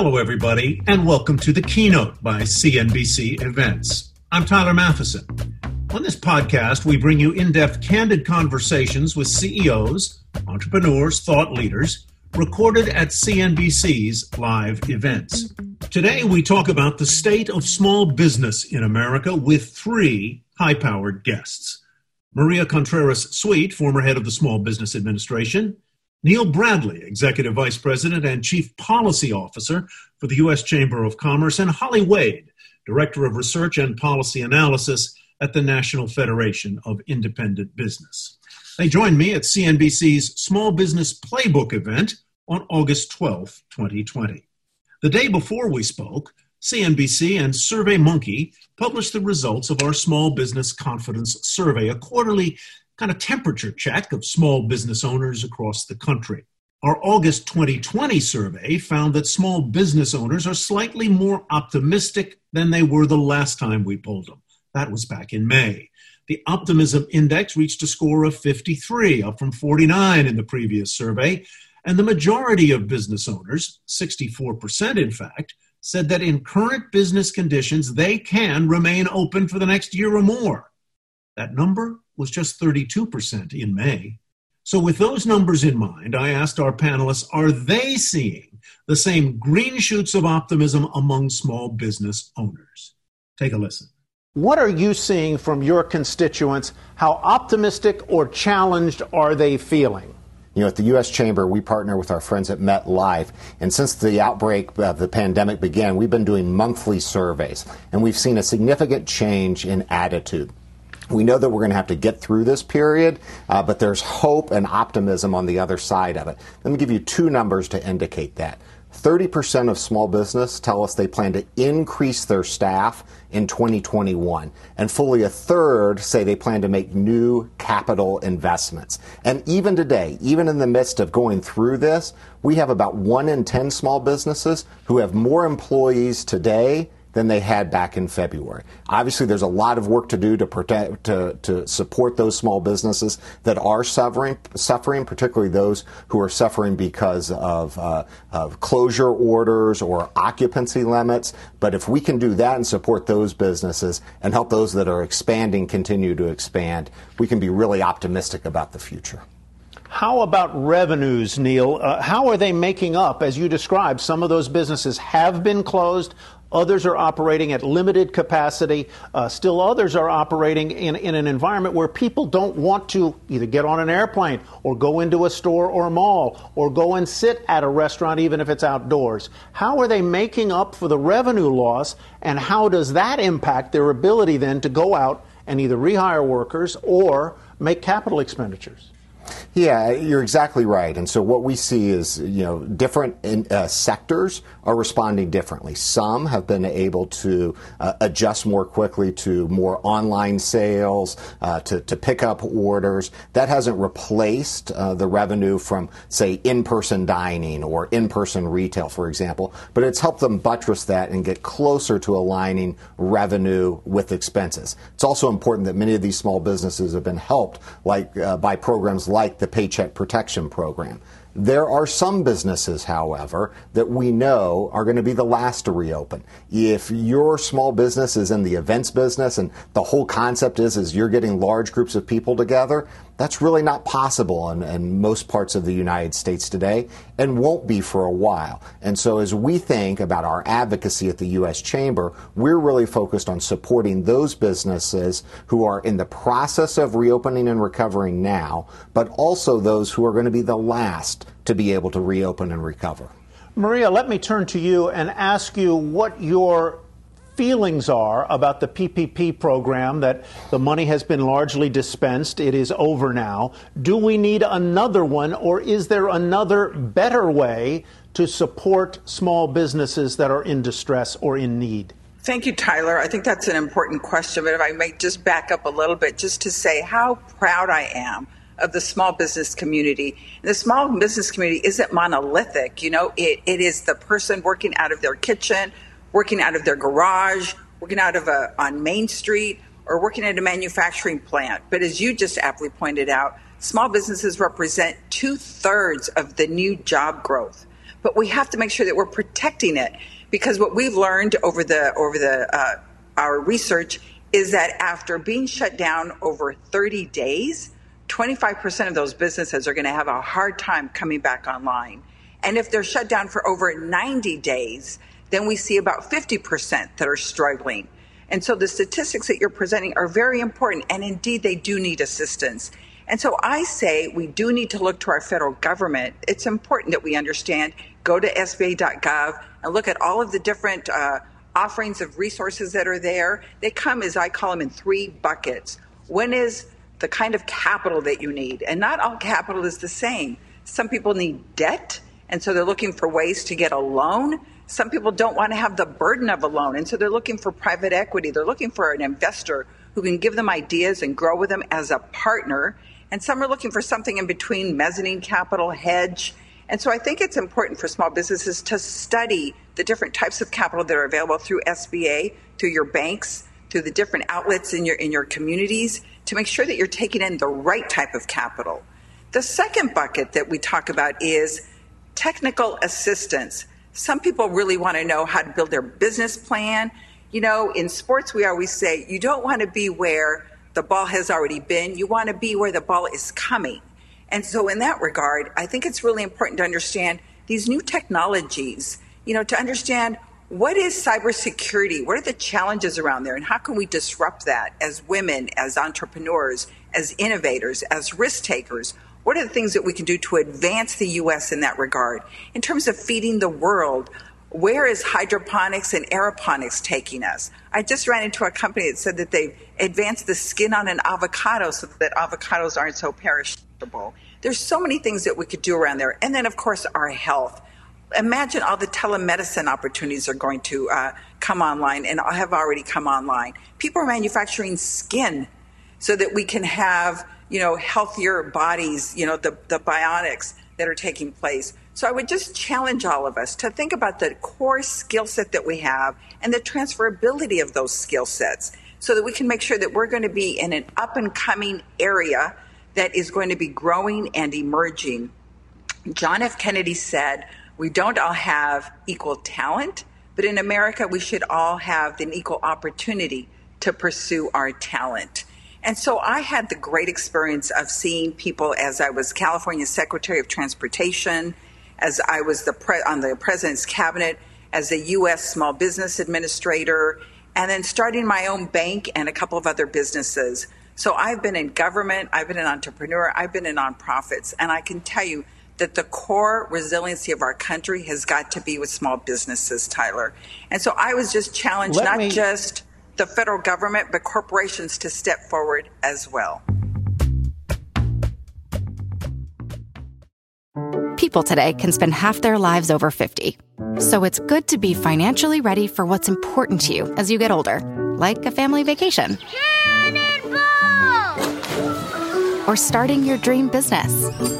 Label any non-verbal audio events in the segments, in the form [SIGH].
Hello, everybody, and welcome to the keynote by CNBC Events. I'm Tyler Mathisen. On this podcast, we bring you in depth, candid conversations with CEOs, entrepreneurs, thought leaders recorded at CNBC's live events. Today, we talk about the state of small business in America with three high powered guests Maria Contreras Sweet, former head of the Small Business Administration, Neil Bradley, Executive Vice President and Chief Policy Officer for the U.S. Chamber of Commerce, and Holly Wade, Director of Research and Policy Analysis at the National Federation of Independent Business. They joined me at CNBC's Small Business Playbook event on August 12, 2020. The day before we spoke, CNBC and SurveyMonkey published the results of our Small Business Confidence Survey, a quarterly kind of temperature check of small business owners across the country. Our August 2020 survey found that small business owners are slightly more optimistic than they were the last time we polled them. That was back in May. The optimism index reached a score of 53, up from 49 in the previous survey. And the majority of business owners, 64% in fact, said that in current business conditions, they can remain open for the next year or more. That number was just 32% in May. So, with those numbers in mind, I asked our panelists are they seeing the same green shoots of optimism among small business owners? Take a listen. What are you seeing from your constituents? How optimistic or challenged are they feeling? You know, at the U.S. Chamber, we partner with our friends at MetLife. And since the outbreak of the pandemic began, we've been doing monthly surveys. And we've seen a significant change in attitude. We know that we're going to have to get through this period, uh, but there's hope and optimism on the other side of it. Let me give you two numbers to indicate that. 30% of small business tell us they plan to increase their staff in 2021, and fully a third say they plan to make new capital investments. And even today, even in the midst of going through this, we have about 1 in 10 small businesses who have more employees today than they had back in February. Obviously, there's a lot of work to do to protect, to, to support those small businesses that are suffering, suffering, particularly those who are suffering because of, uh, of closure orders or occupancy limits. But if we can do that and support those businesses and help those that are expanding continue to expand, we can be really optimistic about the future. How about revenues, Neil? Uh, how are they making up? As you described, some of those businesses have been closed, Others are operating at limited capacity. Uh, still others are operating in, in an environment where people don't want to either get on an airplane or go into a store or a mall or go and sit at a restaurant, even if it's outdoors. How are they making up for the revenue loss, and how does that impact their ability then to go out and either rehire workers or make capital expenditures? Yeah, you're exactly right. And so what we see is, you know, different in, uh, sectors are responding differently. Some have been able to uh, adjust more quickly to more online sales, uh, to, to pick up orders. That hasn't replaced uh, the revenue from, say, in-person dining or in-person retail, for example, but it's helped them buttress that and get closer to aligning revenue with expenses. It's also important that many of these small businesses have been helped like uh, by programs like the Paycheck Protection Program. There are some businesses, however, that we know are going to be the last to reopen. If your small business is in the events business and the whole concept is is you're getting large groups of people together, that's really not possible in, in, most parts of the United States today and won't be for a while. And so, as we think about our advocacy at the U.S. Chamber, we're really focused on supporting those businesses who are in the process of reopening and recovering now, but also those who are going to be the last to be able to reopen and recover. Maria, let me turn to you and ask you what your feelings are about the PPP program that the money has been largely dispensed. It is over now. Do we need another one, or is there another better way to support small businesses that are in distress or in need? Thank you, Tyler. I think that's an important question. But if I may just back up a little bit, just to say how proud I am of the small business community. And the small business community isn't monolithic. You know, it, it is the person working out of their kitchen, working out of their garage, working out of a on Main Street, or working at a manufacturing plant. But as you just aptly pointed out, small businesses represent two thirds of the new job growth. But we have to make sure that we're protecting it because what we've learned over the over the uh, our research is that after being shut down over 30 days, 25% of those businesses are going to have a hard time coming back online. And if they're shut down for over 90 days, then we see about 50% that are struggling. And so the statistics that you're presenting are very important, and indeed they do need assistance. And so I say we do need to look to our federal government. It's important that we understand, go to SBA.gov and look at all of the different uh, offerings of resources that are there. They come, as I call them, in three buckets. One is the kind of capital that you need, and not all capital is the same. Some people need debt, and so they're looking for ways to get a loan. Some people don't want to have the burden of a loan, and so they're looking for private equity. They're looking for an investor who can give them ideas and grow with them as a partner. And some are looking for something in between mezzanine capital, hedge. And so I think it's important for small businesses to study the different types of capital that are available through SBA, through your banks, through the different outlets in your in your communities to make sure that you're taking in the right type of capital. The second bucket that we talk about is technical assistance. Some people really want to know how to build their business plan. You know, in sports, we always say you don't want to be where the ball has already been, you want to be where the ball is coming. And so, in that regard, I think it's really important to understand these new technologies, you know, to understand what is cybersecurity? What are the challenges around there? And how can we disrupt that as women, as entrepreneurs, as innovators, as risk takers? What are the things that we can do to advance the U.S. in that regard? In terms of feeding the world, where is hydroponics and aeroponics taking us? I just ran into a company that said that they've advanced the skin on an avocado so that avocados aren't so perishable. There's so many things that we could do around there. And then, of course, our health imagine all the telemedicine opportunities are going to uh, come online and have already come online. People are manufacturing skin so that we can have, you know, healthier bodies, you know, the, the bionics that are taking place. So I would just challenge all of us to think about the core skill set that we have and the transferability of those skill sets so that we can make sure that we're going to be in an up and coming area that is going to be growing and emerging. John F. Kennedy said, we don't all have equal talent, but in America, we should all have an equal opportunity to pursue our talent. And so I had the great experience of seeing people as I was California Secretary of Transportation, as I was the pre- on the president's cabinet, as a U.S. Small Business Administrator, and then starting my own bank and a couple of other businesses. So I've been in government, I've been an entrepreneur, I've been in nonprofits, and I can tell you that the core resiliency of our country has got to be with small businesses, Tyler. And so I was just challenged Let not me... just the federal government, but corporations to step forward as well. People today can spend half their lives over 50. So it's good to be financially ready for what's important to you as you get older, like a family vacation or starting your dream business.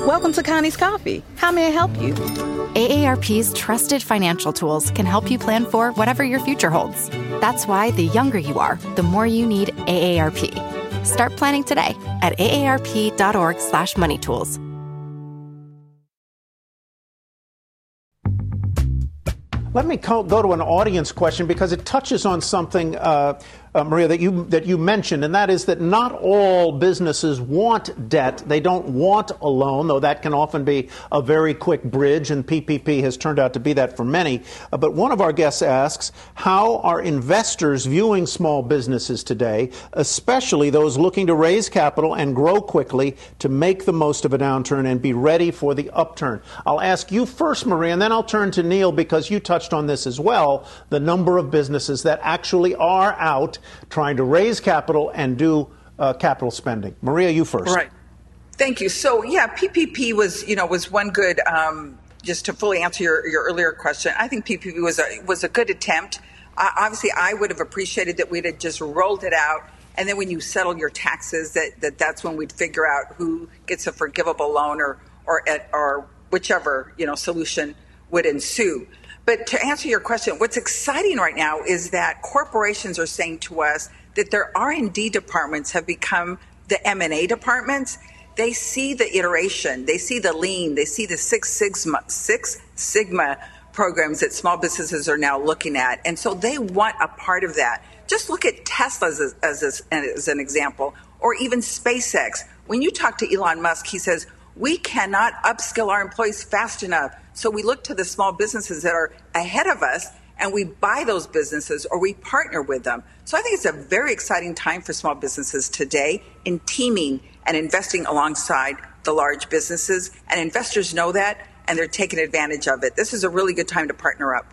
Welcome to Connie's Coffee. How may I help you? AARP's trusted financial tools can help you plan for whatever your future holds. That's why the younger you are, the more you need AARP. Start planning today at aarp.org/moneytools. Let me go to an audience question because it touches on something uh, uh, Maria, that you that you mentioned, and that is that not all businesses want debt. They don't want a loan, though that can often be a very quick bridge, and PPP has turned out to be that for many. Uh, but one of our guests asks, how are investors viewing small businesses today, especially those looking to raise capital and grow quickly to make the most of a downturn and be ready for the upturn? I'll ask you first, Maria, and then I'll turn to Neil because you touched on this as well. The number of businesses that actually are out trying to raise capital and do uh, capital spending. Maria, you first. Right. Thank you. So yeah, PPP was you know was one good. Um, just to fully answer your, your earlier question, I think PPP was a was a good attempt. Uh, obviously, I would have appreciated that we'd have just rolled it out, and then when you settle your taxes, that, that that's when we'd figure out who gets a forgivable loan or or at, or whichever you know solution would ensue. But to answer your question, what's exciting right now is that corporations are saying to us that their R&D departments have become the M&A departments. They see the iteration, they see the lean, they see the Six Sigma, Six Sigma programs that small businesses are now looking at, and so they want a part of that. Just look at Tesla as, as, as an example, or even SpaceX. When you talk to Elon Musk, he says we cannot upskill our employees fast enough. So we look to the small businesses that are ahead of us and we buy those businesses or we partner with them. So I think it's a very exciting time for small businesses today in teaming and investing alongside the large businesses. And investors know that and they're taking advantage of it. This is a really good time to partner up.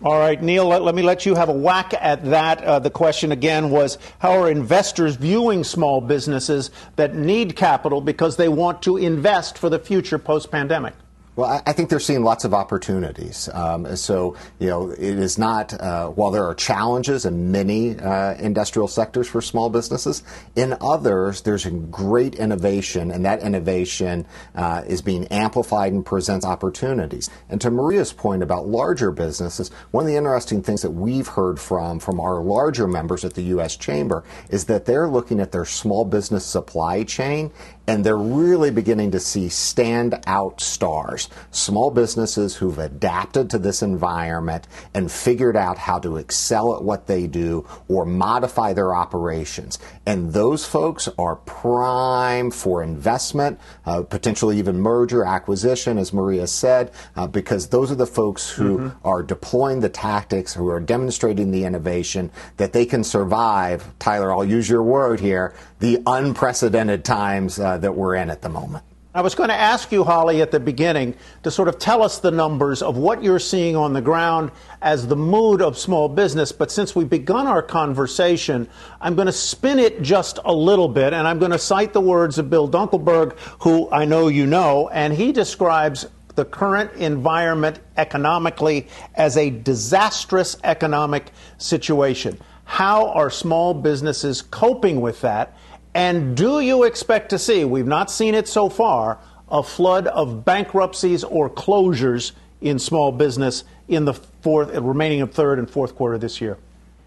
All right, Neil, let, let, me let you have a whack at that. Uh, the question again was how are investors viewing small businesses that need capital because they want to invest for the future post pandemic? Well, I think they're seeing lots of opportunities. Um, so, you know, it is not, uh, while there are challenges in many uh, industrial sectors for small businesses, in others, there's great innovation, and that innovation uh, is being amplified and presents opportunities. And to Maria's point about larger businesses, one of the interesting things that we've heard from, from our larger members at the U.S. Chamber is that they're looking at their small business supply chain and they're really beginning to see standout stars, small businesses who've adapted to this environment and figured out how to excel at what they do or modify their operations. And those folks are prime for investment, uh, potentially even merger, acquisition, as Maria said, uh, because those are the folks who mm-hmm. are deploying the tactics, who are demonstrating the innovation that they can survive. Tyler, I'll use your word here, the unprecedented times uh, that we're in at the moment. I was going to ask you, Holly, at the beginning to sort of tell us the numbers of what you're seeing on the ground as the mood of small business. But since we've begun our conversation, I'm going to spin it just a little bit, and I'm going to cite the words of Bill Dunkelberg, who I know you know, and he describes the current environment economically as a disastrous economic situation. How are small businesses coping with that? And do you expect to see, we've not seen it so far, a flood of bankruptcies or closures in small business in the fourth, remaining of third and fourth quarter this year?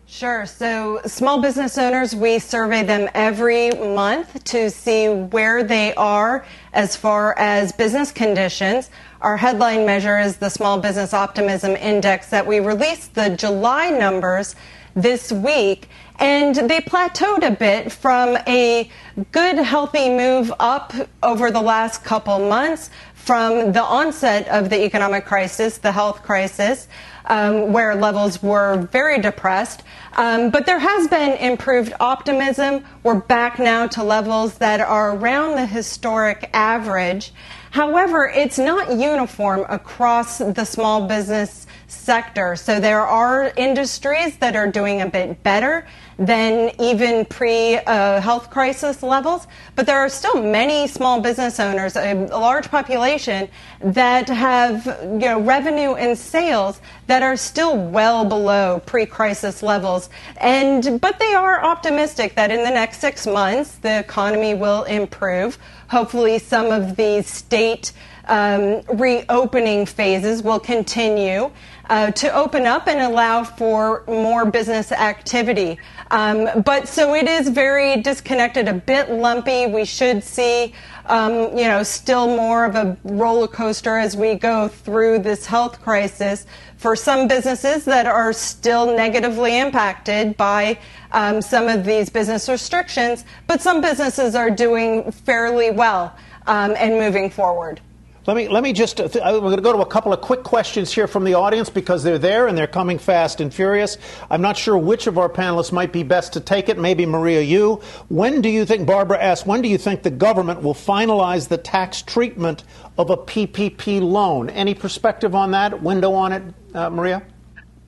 Sure. So, small business owners, we survey them every month to see where they are as far as business conditions. Our headline measure is the Small Business Optimism Index that we released the July numbers this week and they plateaued a bit from a good, healthy move up over the last couple months from the onset of the economic crisis, the health crisis, um, where levels were very depressed. Um, but there has been improved optimism. We're back now to levels that are around the historic average. However, it's not uniform across the small business sector. So there are industries that are doing a bit better than even pre uh, health crisis levels. But there are still many small business owners, a, large population, that have you know, revenue and sales that are still well below pre crisis levels. And, but they are optimistic that in the next six months the economy will improve. Hopefully, some of these state um, reopening phases will continue uh, to open up and allow for more business activity. Um, but so it is very disconnected, a bit lumpy. We should see um, you know, still more of a roller coaster as we go through this health crisis for some businesses that are still negatively impacted by um, some of these business restrictions, but some businesses are doing fairly well um, and moving forward. Let me let me just. Uh, we're going to go to a couple of quick questions here from the audience because they're there and they're coming fast and furious. I'm not sure which of our panelists might be best to take it. Maybe Maria, you. When do you think? Barbara asked. When do you think the government will finalize the tax treatment of a PPP loan? Any perspective on that? Window on it, uh, Maria?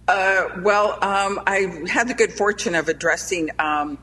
Uh, well, um, I had the good fortune of addressing. Um,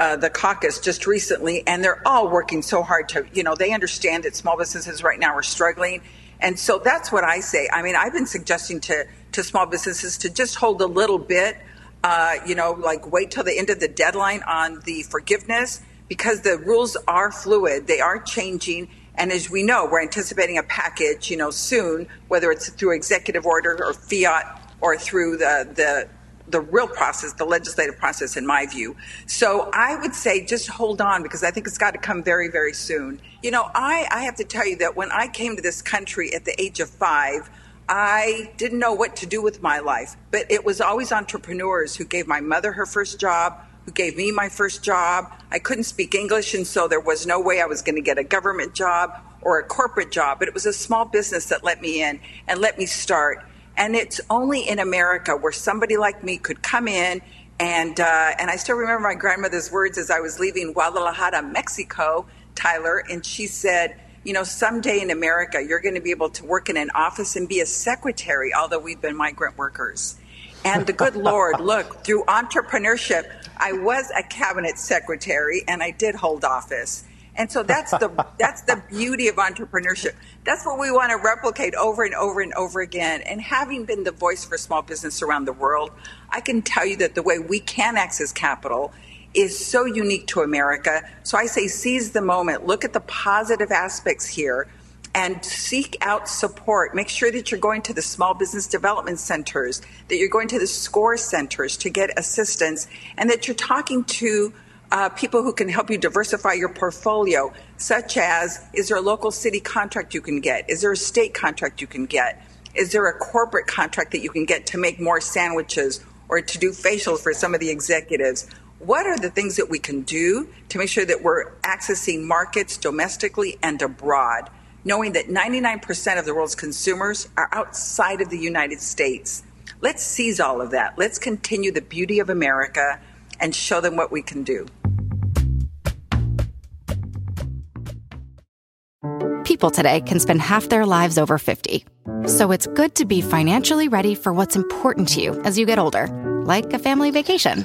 uh, the caucus just recently, and they're all working so hard to, you know, they understand that small businesses right now are struggling. And so that's what I say. I mean, I've been suggesting to, to small businesses to just hold a little bit, uh, you know, like wait till the end of the deadline on the forgiveness because the rules are fluid, they are changing. And as we know, we're anticipating a package, you know, soon, whether it's through executive order or fiat or through the, the the real process, the legislative process, in my view. So I would say just hold on because I think it's got to come very, very soon. You know, I, I have to tell you that when I came to this country at the age of five, I didn't know what to do with my life, but it was always entrepreneurs who gave my mother her first job, who gave me my first job. I couldn't speak English, and so there was no way I was going to get a government job or a corporate job, but it was a small business that let me in and let me start. And it's only in America where somebody like me could come in and uh, and I still remember my grandmother's words as I was leaving Guadalajara, Mexico, Tyler, and she said, you know, someday in America you're going to be able to work in an office and be a secretary, although we've been migrant workers. And the good Lord, [LAUGHS] look, through entrepreneurship, I was a cabinet secretary and I did hold office. And so that's the [LAUGHS] that's the beauty of entrepreneurship. That's what we want to replicate over and over and over again. And having been the voice for small business around the world, I can tell you that the way we can access capital is so unique to America. So I say seize the moment, look at the positive aspects here and seek out support. Make sure that you're going to the small business development centers, that you're going to the SCORE centers to get assistance, and that you're talking to uh, people who can help you diversify your portfolio, such as is there a local city contract you can get? Is there a state contract you can get? Is there a corporate contract that you can get to make more sandwiches or to do facials for some of the executives? What are the things that we can do to make sure that we're accessing markets domestically and abroad, knowing that 99% of the world's consumers are outside of the United States? Let's seize all of that. Let's continue the beauty of America and show them what we can do. People today can spend half their lives over 50. So it's good to be financially ready for what's important to you as you get older, like a family vacation.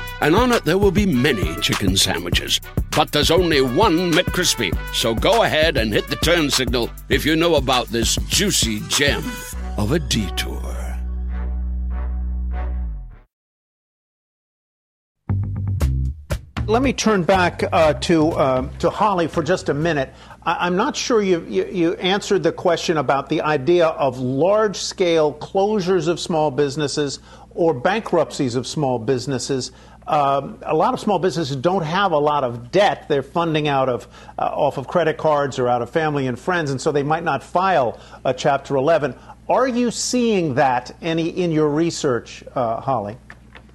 and on it there will be many chicken sandwiches. But there's only one McCrispy. So go ahead and hit the turn signal if you know about this juicy gem of a detour. Let me turn back uh, to uh, to Holly for just a minute. I- am not sure you, you, you answered the question about the idea of large scale closures of small businesses or bankruptcies of small businesses. Um, a lot of small businesses don't have a lot of debt. They're funding out of uh, off of credit cards or out of family and friends, and so they might not file a Chapter 11. Are you seeing that any in your research, uh, Holly?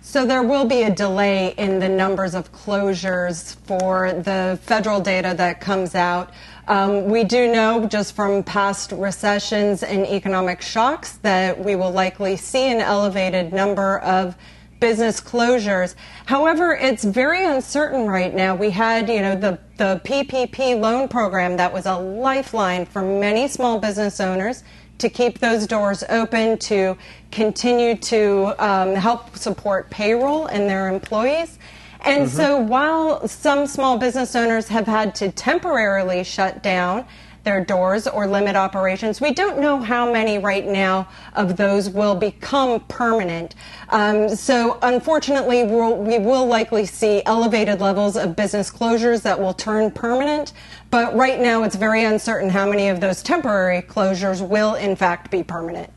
So there will be a delay in the numbers of closures for the federal data that comes out. Um, we do know just from past recessions and economic shocks that we will likely see an elevated number of business closures. However, it's very uncertain right now. We had, you know, the, the PPP loan program that was a lifeline for many small business owners to keep those doors open, to continue to um, help support payroll and their employees. And mm-hmm. so while some small business owners have had to temporarily shut down, their doors or limit operations. We don't know how many right now of those will become permanent. Um, so, unfortunately, we'll, we will likely see elevated levels of business closures that will turn permanent. But right now, it's very uncertain how many of those temporary closures will, in fact, be permanent.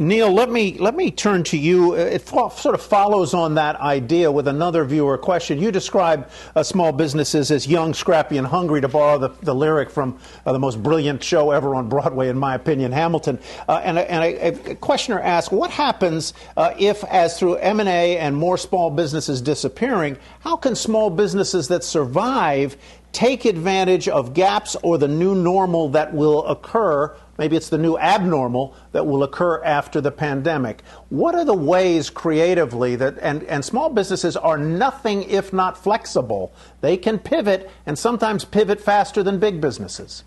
Neil, let me let me turn to you. It fo- sort of follows on that idea with another viewer question. You describe uh, small businesses as young, scrappy, and hungry, to borrow the, the lyric from uh, the most brilliant show ever on Broadway, in my opinion, Hamilton. Uh, and, a, and a, a, questioner asks, what happens uh, if, as through M and A and more small businesses disappearing, how can small businesses that survive take advantage of gaps or the new normal that will occur Maybe it's the new abnormal that will occur after the pandemic. What are the ways creatively that, and, and small businesses are nothing if not flexible? They can pivot and sometimes pivot faster than big businesses.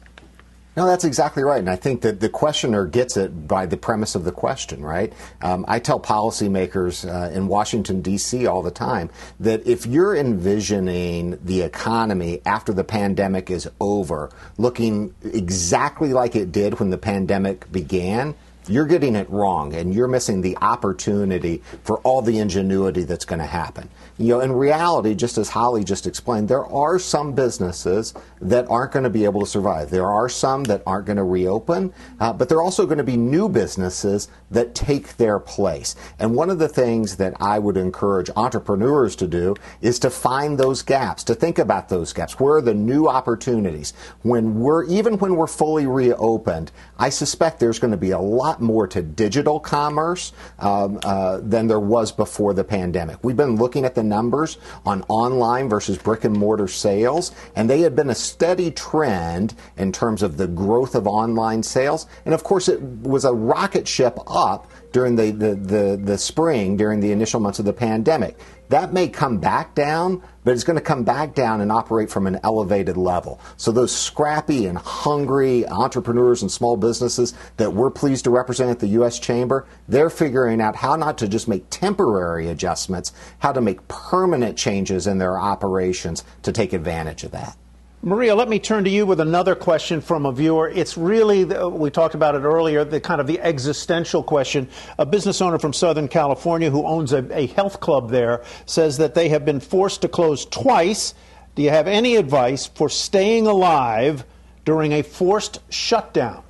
No, that's exactly right. And I think that the questioner gets it by the premise of the question, right? Um, I tell policymakers uh, in Washington, D.C. all the time that if you're envisioning the economy after the pandemic is over looking exactly like it did when the pandemic began, you're getting it wrong and you're missing the opportunity for all the ingenuity that's going to happen. You know, in reality, just as Holly just explained, there are some businesses that aren't going to be able to survive. There are some that aren't going to reopen, uh, but there are also going to be new businesses that take their place. And one of the things that I would encourage entrepreneurs to do is to find those gaps, to think about those gaps. Where are the new opportunities? When we're, even when we're fully reopened, I suspect there's going to be a lot more to digital commerce um, uh, than there was before the pandemic. We've been looking at the numbers on online versus brick and mortar sales, and they had been a steady trend in terms of the growth of online sales. And of course, it was a rocket ship up during the, the, the, the spring, during the initial months of the pandemic. That may come back down, but it's going to come back down and operate from an elevated level. So those scrappy and hungry entrepreneurs and small businesses that we're pleased to represent at the U.S. Chamber, they're figuring out how not to just make temporary adjustments, how to make permanent changes in their operations to take advantage of that. Maria, let me turn to you with another question from a viewer. It's really, we talked about it earlier, the kind of the existential question. A business owner from Southern California who owns a, a health club there says that they have been forced to close twice. Do you have any advice for staying alive during a forced shutdown?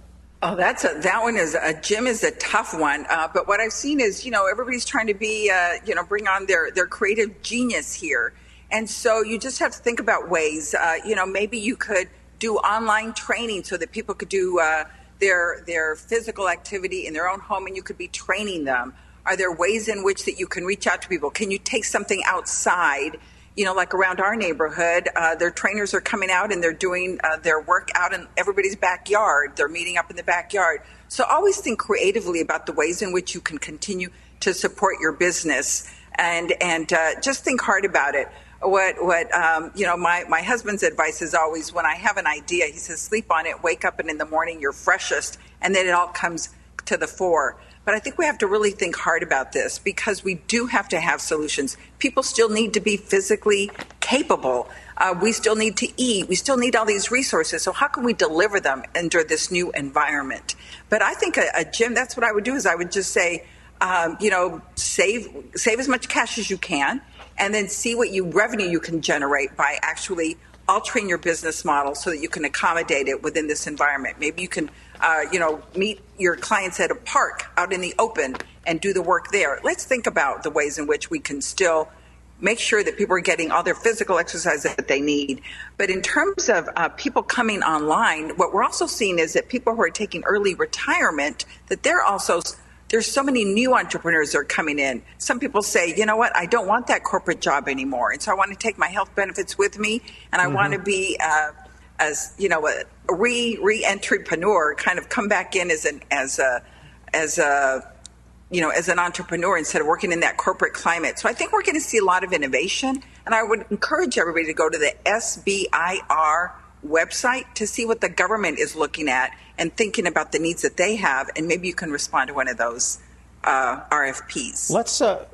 Oh, that's a, that one is a gym is a tough one. Uh, but what I've seen is, you know, everybody's trying to be, uh, you know, bring on their their creative genius here. And so you just have to think about ways. Uh, you know, maybe you could do online training so that people could do uh, their their physical activity in their own home, and you could be training them. Are there ways in which that you can reach out to people? Can you take something outside? You know, like around our neighborhood, uh, their trainers are coming out and they're doing uh, their work out in everybody's backyard. They're meeting up in the backyard. So always think creatively about the ways in which you can continue to support your business and and uh, just think hard about it what what um, you know my my husband's advice is always when I have an idea, he says sleep on it, wake up, and in the morning you're freshest, and then it all comes to the fore. But I think we have to really think hard about this because we do have to have solutions. People still need to be physically capable. Uh, we still need to eat. We still need all these resources. So how can we deliver them under this new environment? But I think a, a gym. That's what I would do. Is I would just say, um, you know, save save as much cash as you can and then see what you revenue you can generate by actually altering your business model so that you can accommodate it within this environment. Maybe you can, uh, you know, meet your clients at a park out in the open and do the work there. Let's think about the ways in which we can still make sure that people are getting all their physical exercise that they need. But in terms of uh, people coming online, what we're also seeing is that people who are taking early retirement, that they're also there's so many new entrepreneurs that are coming in. Some people say, you know what, I don't want that corporate job anymore. And so I want to take my health benefits with me and I mm-hmm. want to be, uh, as you know, a re re entrepreneur, kind of come back in as an as a as a you know as an entrepreneur instead of working in that corporate climate. So I think we're going to see a lot of innovation, and I would encourage everybody to go to the SBIR website to see what the government is looking at and thinking about the needs that they have, and maybe you can respond to one of those uh, RFPs. Let's uh,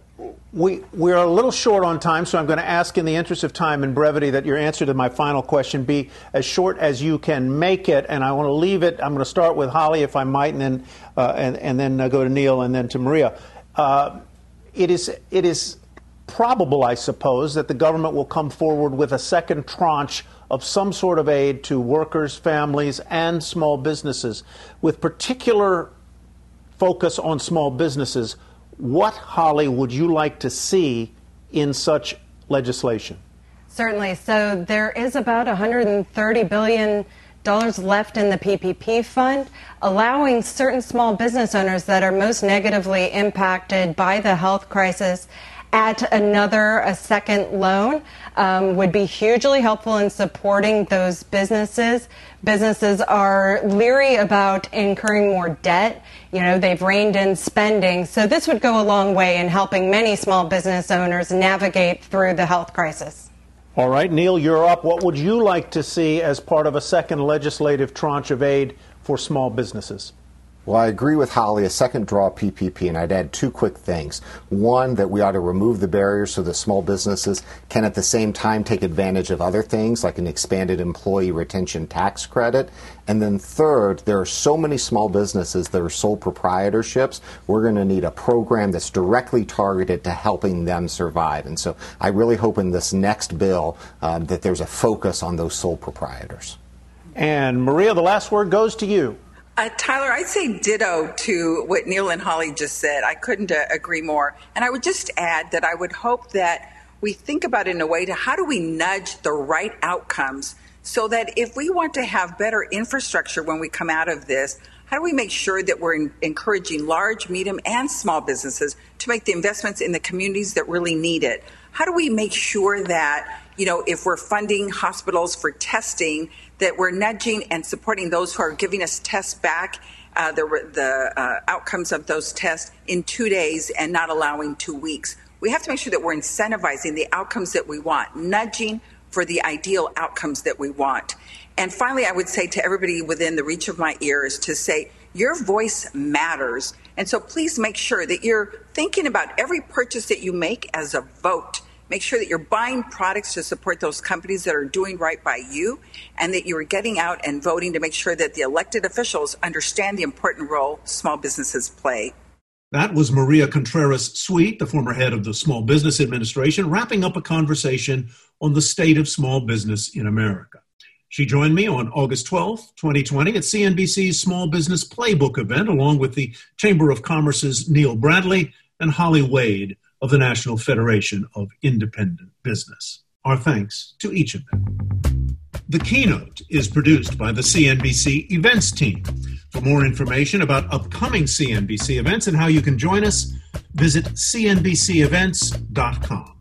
we, we're a little short on time, so I'm going to ask, in the interest of time and brevity, that your answer to my final question be as short as you can make it. And I want to leave it. I'm going to start with Holly, if I might, and then uh, and, and, then uh, go to Neil, and then to Maria. Uh, it is it is probable, I suppose, that the government will come forward with a second tranche of some sort of aid to workers, families, and small businesses, with particular focus on small businesses. What, Holly, would you like to see in such legislation? Certainly. So there is about 130 billion dollars left in the PPP fund, allowing certain small business owners that are most negatively impacted by the health crisis at another a second loan um, would be hugely helpful in supporting those businesses. Businesses are leery about incurring more debt. You know, they've reined in spending. So this would go a long way in helping many small business owners navigate through the health crisis. All right, Neil, you're up. What would you like to see as part of a second legislative tranche of aid for small businesses? Well, I agree with Holly, a second draw PPP, and I'd add two quick things. One, that we ought to remove the barriers so that small businesses can at the same time take advantage of other things like an expanded employee retention tax credit. And then third, there are so many small businesses that are sole proprietorships. We're going to need a program that's directly targeted to helping them survive. And so I really hope in this next bill um, that there's a focus on those sole proprietors. And Maria, the last word goes to you. Uh, Tyler, I'd say ditto to what Neil and Holly just said. I couldn't uh, agree more. And I would just add that I would hope that we think about it in a way to how do we nudge the right outcomes so that if we want to have better infrastructure when we come out of this, how do we make sure that we're in, encouraging large, medium, and small businesses to make the investments in the communities that really need it? How do we make sure that, you know, if we're funding hospitals for testing, that we're nudging and supporting those who are giving us tests back, uh, the, the uh, outcomes of those tests in two days and not allowing two weeks. We have to make sure that we're incentivizing the outcomes that we want, nudging for the ideal outcomes that we want. And finally, I would say to everybody within the reach of my ears to say, your voice matters. And so please make sure that you're thinking about every purchase that you make as a vote Make sure that you're buying products to support those companies that are doing right by you and that you are getting out and voting to make sure that the elected officials understand the important role small businesses play. That was Maria Contreras Sweet, the former head of the Small Business Administration, wrapping up a conversation on the state of small business in America. She joined me on August 12, 2020, at CNBC's Small Business Playbook event, along with the Chamber of Commerce's Neil Bradley and Holly Wade of the National Federation of Independent Business. Our thanks to each of them. The keynote is produced by the CNBC events team. For more information about upcoming CNBC events and how you can join us, visit cnbcevents.com.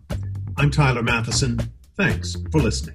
I'm Tyler Mathisen. Thanks for listening.